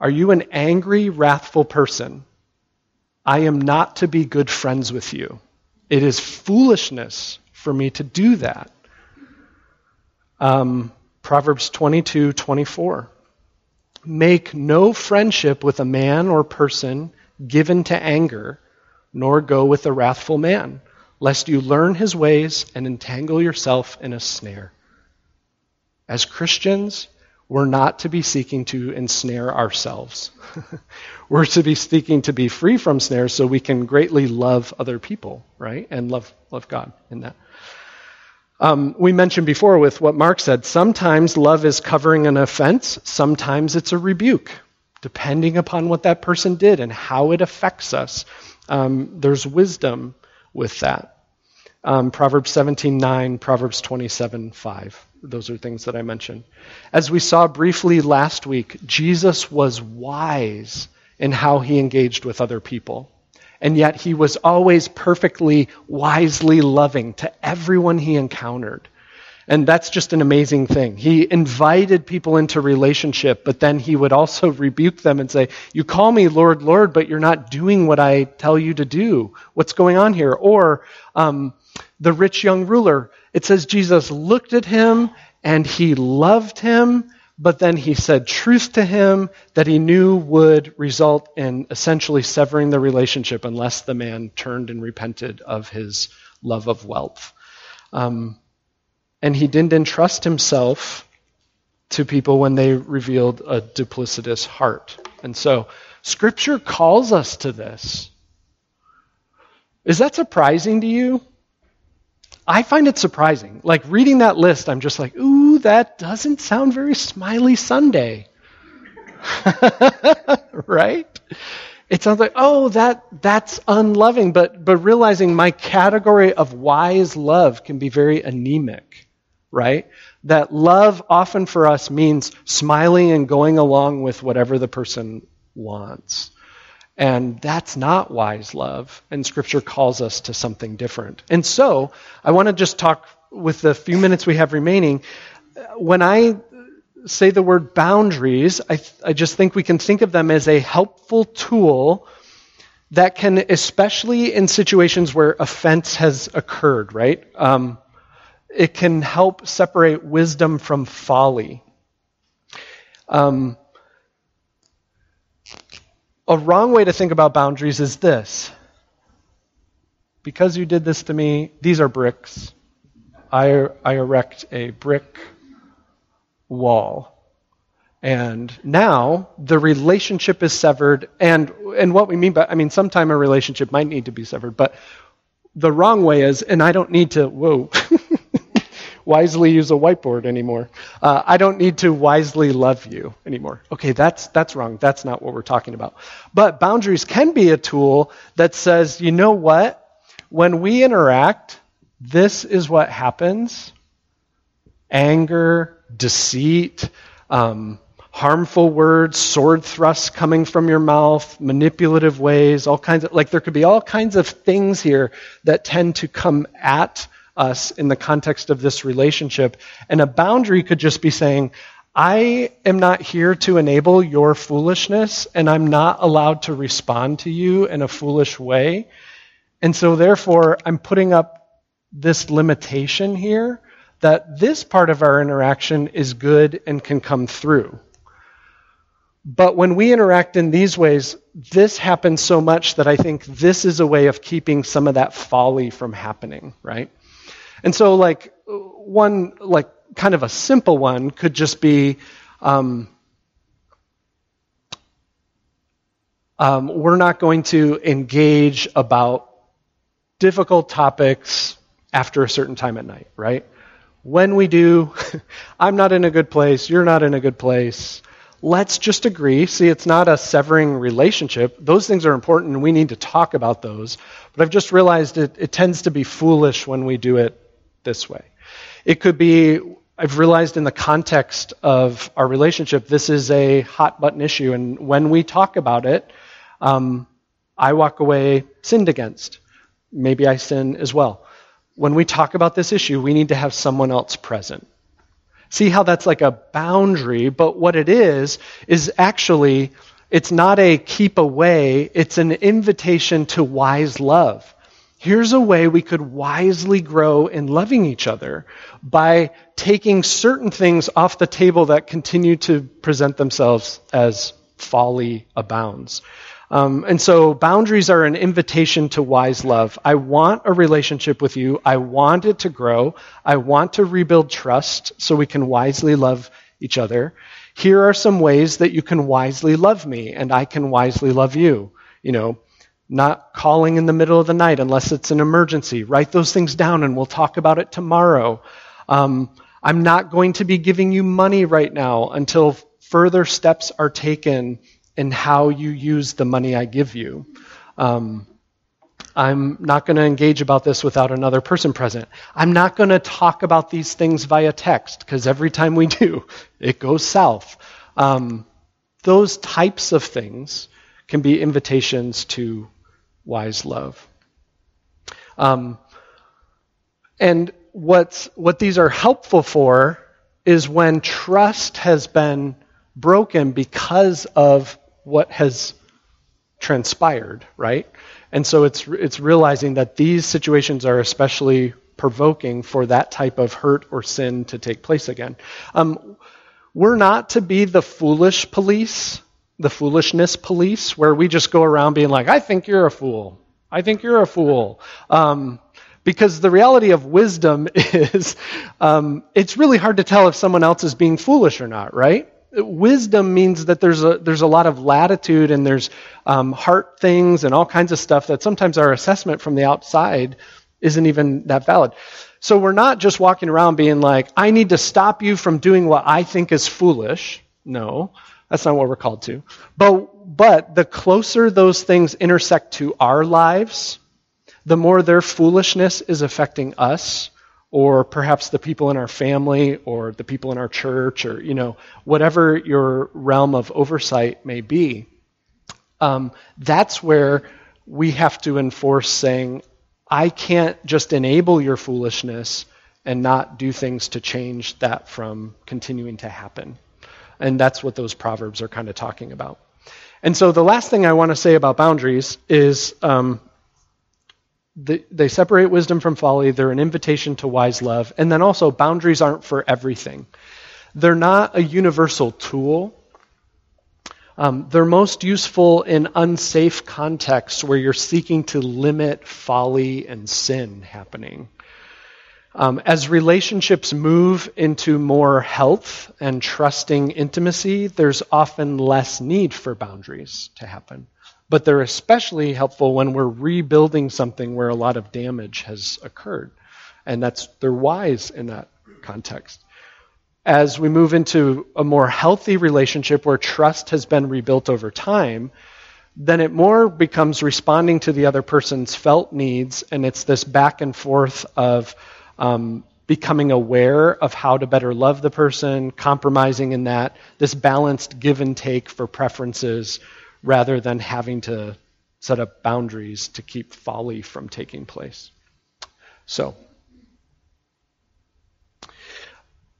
Are you an angry, wrathful person? I am not to be good friends with you. It is foolishness for me to do that. Um, Proverbs 22 24. Make no friendship with a man or person given to anger, nor go with a wrathful man, lest you learn his ways and entangle yourself in a snare. As Christians, we're not to be seeking to ensnare ourselves. we're to be seeking to be free from snares so we can greatly love other people, right? And love, love God in that. Um, we mentioned before with what Mark said sometimes love is covering an offense, sometimes it's a rebuke, depending upon what that person did and how it affects us. Um, there's wisdom with that. Um, Proverbs 17:9, Proverbs 27:5. Those are things that I mentioned. As we saw briefly last week, Jesus was wise in how he engaged with other people and yet he was always perfectly, wisely loving to everyone he encountered. And that's just an amazing thing. He invited people into relationship, but then he would also rebuke them and say, You call me Lord, Lord, but you're not doing what I tell you to do. What's going on here? Or um, the rich young ruler, it says Jesus looked at him and he loved him but then he said truth to him that he knew would result in essentially severing the relationship unless the man turned and repented of his love of wealth. Um, and he didn't entrust himself to people when they revealed a duplicitous heart. And so, Scripture calls us to this. Is that surprising to you? I find it surprising. Like reading that list, I'm just like, ooh, that doesn't sound very smiley Sunday. right? It sounds like, oh, that that's unloving, but but realizing my category of wise love can be very anemic, right? That love often for us means smiling and going along with whatever the person wants. And that's not wise love. And Scripture calls us to something different. And so, I want to just talk with the few minutes we have remaining. When I say the word boundaries, I, th- I just think we can think of them as a helpful tool that can, especially in situations where offense has occurred, right? Um, it can help separate wisdom from folly. Um, a wrong way to think about boundaries is this because you did this to me, these are bricks. I, I erect a brick wall. And now the relationship is severed. And, and what we mean by, I mean, sometime a relationship might need to be severed, but the wrong way is, and I don't need to, whoa. wisely use a whiteboard anymore. Uh, I don't need to wisely love you anymore. Okay, that's, that's wrong. That's not what we're talking about. But boundaries can be a tool that says, you know what? When we interact, this is what happens anger, deceit, um, harmful words, sword thrusts coming from your mouth, manipulative ways, all kinds of, like, there could be all kinds of things here that tend to come at us in the context of this relationship. And a boundary could just be saying, I am not here to enable your foolishness, and I'm not allowed to respond to you in a foolish way. And so, therefore, I'm putting up this limitation here that this part of our interaction is good and can come through. But when we interact in these ways, this happens so much that I think this is a way of keeping some of that folly from happening, right? And so, like, one, like, kind of a simple one could just be um, um, we're not going to engage about difficult topics after a certain time at night, right? When we do, I'm not in a good place, you're not in a good place. Let's just agree. See, it's not a severing relationship. Those things are important and we need to talk about those. But I've just realized it, it tends to be foolish when we do it this way. It could be I've realized in the context of our relationship, this is a hot button issue. And when we talk about it, um, I walk away sinned against. Maybe I sin as well. When we talk about this issue, we need to have someone else present. See how that's like a boundary, but what it is, is actually, it's not a keep away, it's an invitation to wise love. Here's a way we could wisely grow in loving each other by taking certain things off the table that continue to present themselves as folly abounds. Um, and so boundaries are an invitation to wise love. I want a relationship with you. I want it to grow. I want to rebuild trust so we can wisely love each other. Here are some ways that you can wisely love me and I can wisely love you. You know, not calling in the middle of the night unless it's an emergency. Write those things down and we'll talk about it tomorrow. Um, I'm not going to be giving you money right now until further steps are taken in how you use the money I give you. Um, I'm not going to engage about this without another person present. I'm not going to talk about these things via text because every time we do, it goes south. Um, those types of things can be invitations to wise love. Um, and what's, what these are helpful for is when trust has been broken because of what has transpired, right? And so it's, it's realizing that these situations are especially provoking for that type of hurt or sin to take place again. Um, we're not to be the foolish police the foolishness police, where we just go around being like, I think you're a fool. I think you're a fool. Um, because the reality of wisdom is um, it's really hard to tell if someone else is being foolish or not, right? Wisdom means that there's a, there's a lot of latitude and there's um, heart things and all kinds of stuff that sometimes our assessment from the outside isn't even that valid. So we're not just walking around being like, I need to stop you from doing what I think is foolish. No. That's not what we're called to. But, but the closer those things intersect to our lives, the more their foolishness is affecting us, or perhaps the people in our family, or the people in our church, or, you know, whatever your realm of oversight may be. Um, that's where we have to enforce saying, I can't just enable your foolishness and not do things to change that from continuing to happen. And that's what those proverbs are kind of talking about. And so the last thing I want to say about boundaries is um, the, they separate wisdom from folly. They're an invitation to wise love. And then also, boundaries aren't for everything. They're not a universal tool. Um, they're most useful in unsafe contexts where you're seeking to limit folly and sin happening. Um, as relationships move into more health and trusting intimacy, there's often less need for boundaries to happen. But they're especially helpful when we're rebuilding something where a lot of damage has occurred. And that's they're wise in that context. As we move into a more healthy relationship where trust has been rebuilt over time, then it more becomes responding to the other person's felt needs, and it's this back and forth of um, becoming aware of how to better love the person, compromising in that, this balanced give and take for preferences rather than having to set up boundaries to keep folly from taking place. So,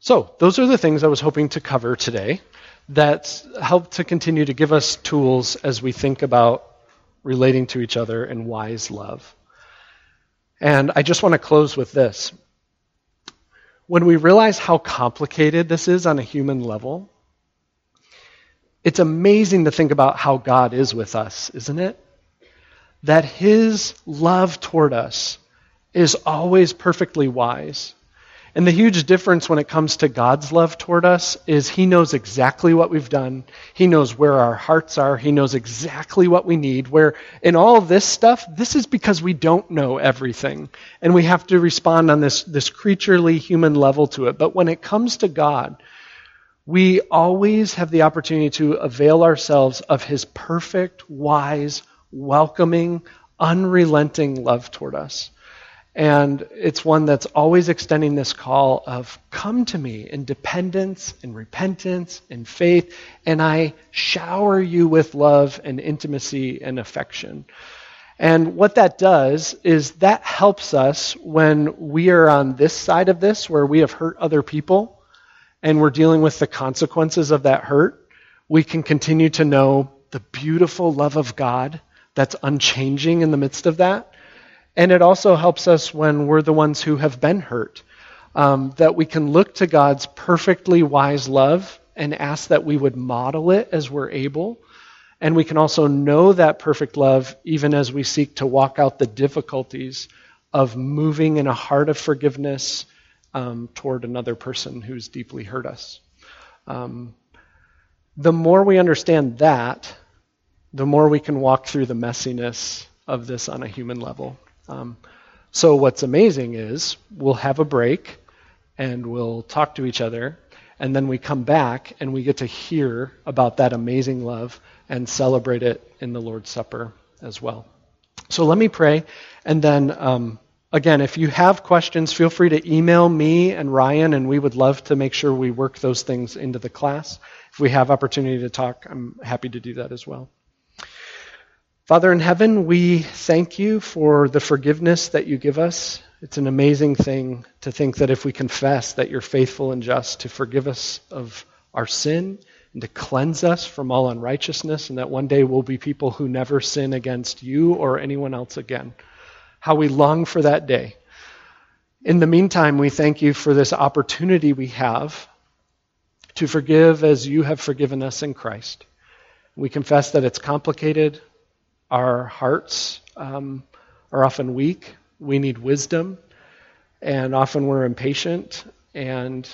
so those are the things I was hoping to cover today that help to continue to give us tools as we think about relating to each other in wise love. And I just want to close with this. When we realize how complicated this is on a human level, it's amazing to think about how God is with us, isn't it? That his love toward us is always perfectly wise. And the huge difference when it comes to God's love toward us is He knows exactly what we've done. He knows where our hearts are. He knows exactly what we need. Where in all this stuff, this is because we don't know everything. And we have to respond on this, this creaturely human level to it. But when it comes to God, we always have the opportunity to avail ourselves of His perfect, wise, welcoming, unrelenting love toward us. And it's one that's always extending this call of come to me in dependence, in repentance, in faith, and I shower you with love and intimacy and affection. And what that does is that helps us when we are on this side of this, where we have hurt other people and we're dealing with the consequences of that hurt. We can continue to know the beautiful love of God that's unchanging in the midst of that and it also helps us when we're the ones who have been hurt, um, that we can look to God's perfectly wise love and ask that we would model it as we're able. And we can also know that perfect love even as we seek to walk out the difficulties of moving in a heart of forgiveness um, toward another person who's deeply hurt us. Um, the more we understand that, the more we can walk through the messiness of this on a human level. Um, so what's amazing is we'll have a break and we'll talk to each other, and then we come back and we get to hear about that amazing love and celebrate it in the Lord's Supper as well. So let me pray, and then um, again, if you have questions, feel free to email me and Ryan, and we would love to make sure we work those things into the class. If we have opportunity to talk, I'm happy to do that as well. Father in heaven, we thank you for the forgiveness that you give us. It's an amazing thing to think that if we confess that you're faithful and just to forgive us of our sin and to cleanse us from all unrighteousness, and that one day we'll be people who never sin against you or anyone else again. How we long for that day. In the meantime, we thank you for this opportunity we have to forgive as you have forgiven us in Christ. We confess that it's complicated, our hearts um, are often weak. We need wisdom, and often we're impatient, and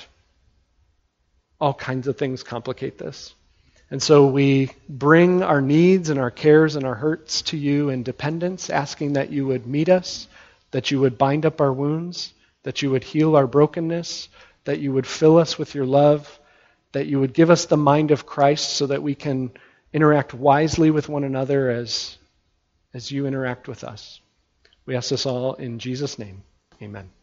all kinds of things complicate this. And so we bring our needs and our cares and our hurts to you in dependence, asking that you would meet us, that you would bind up our wounds, that you would heal our brokenness, that you would fill us with your love, that you would give us the mind of Christ so that we can interact wisely with one another as as you interact with us. We ask this all in Jesus' name. Amen.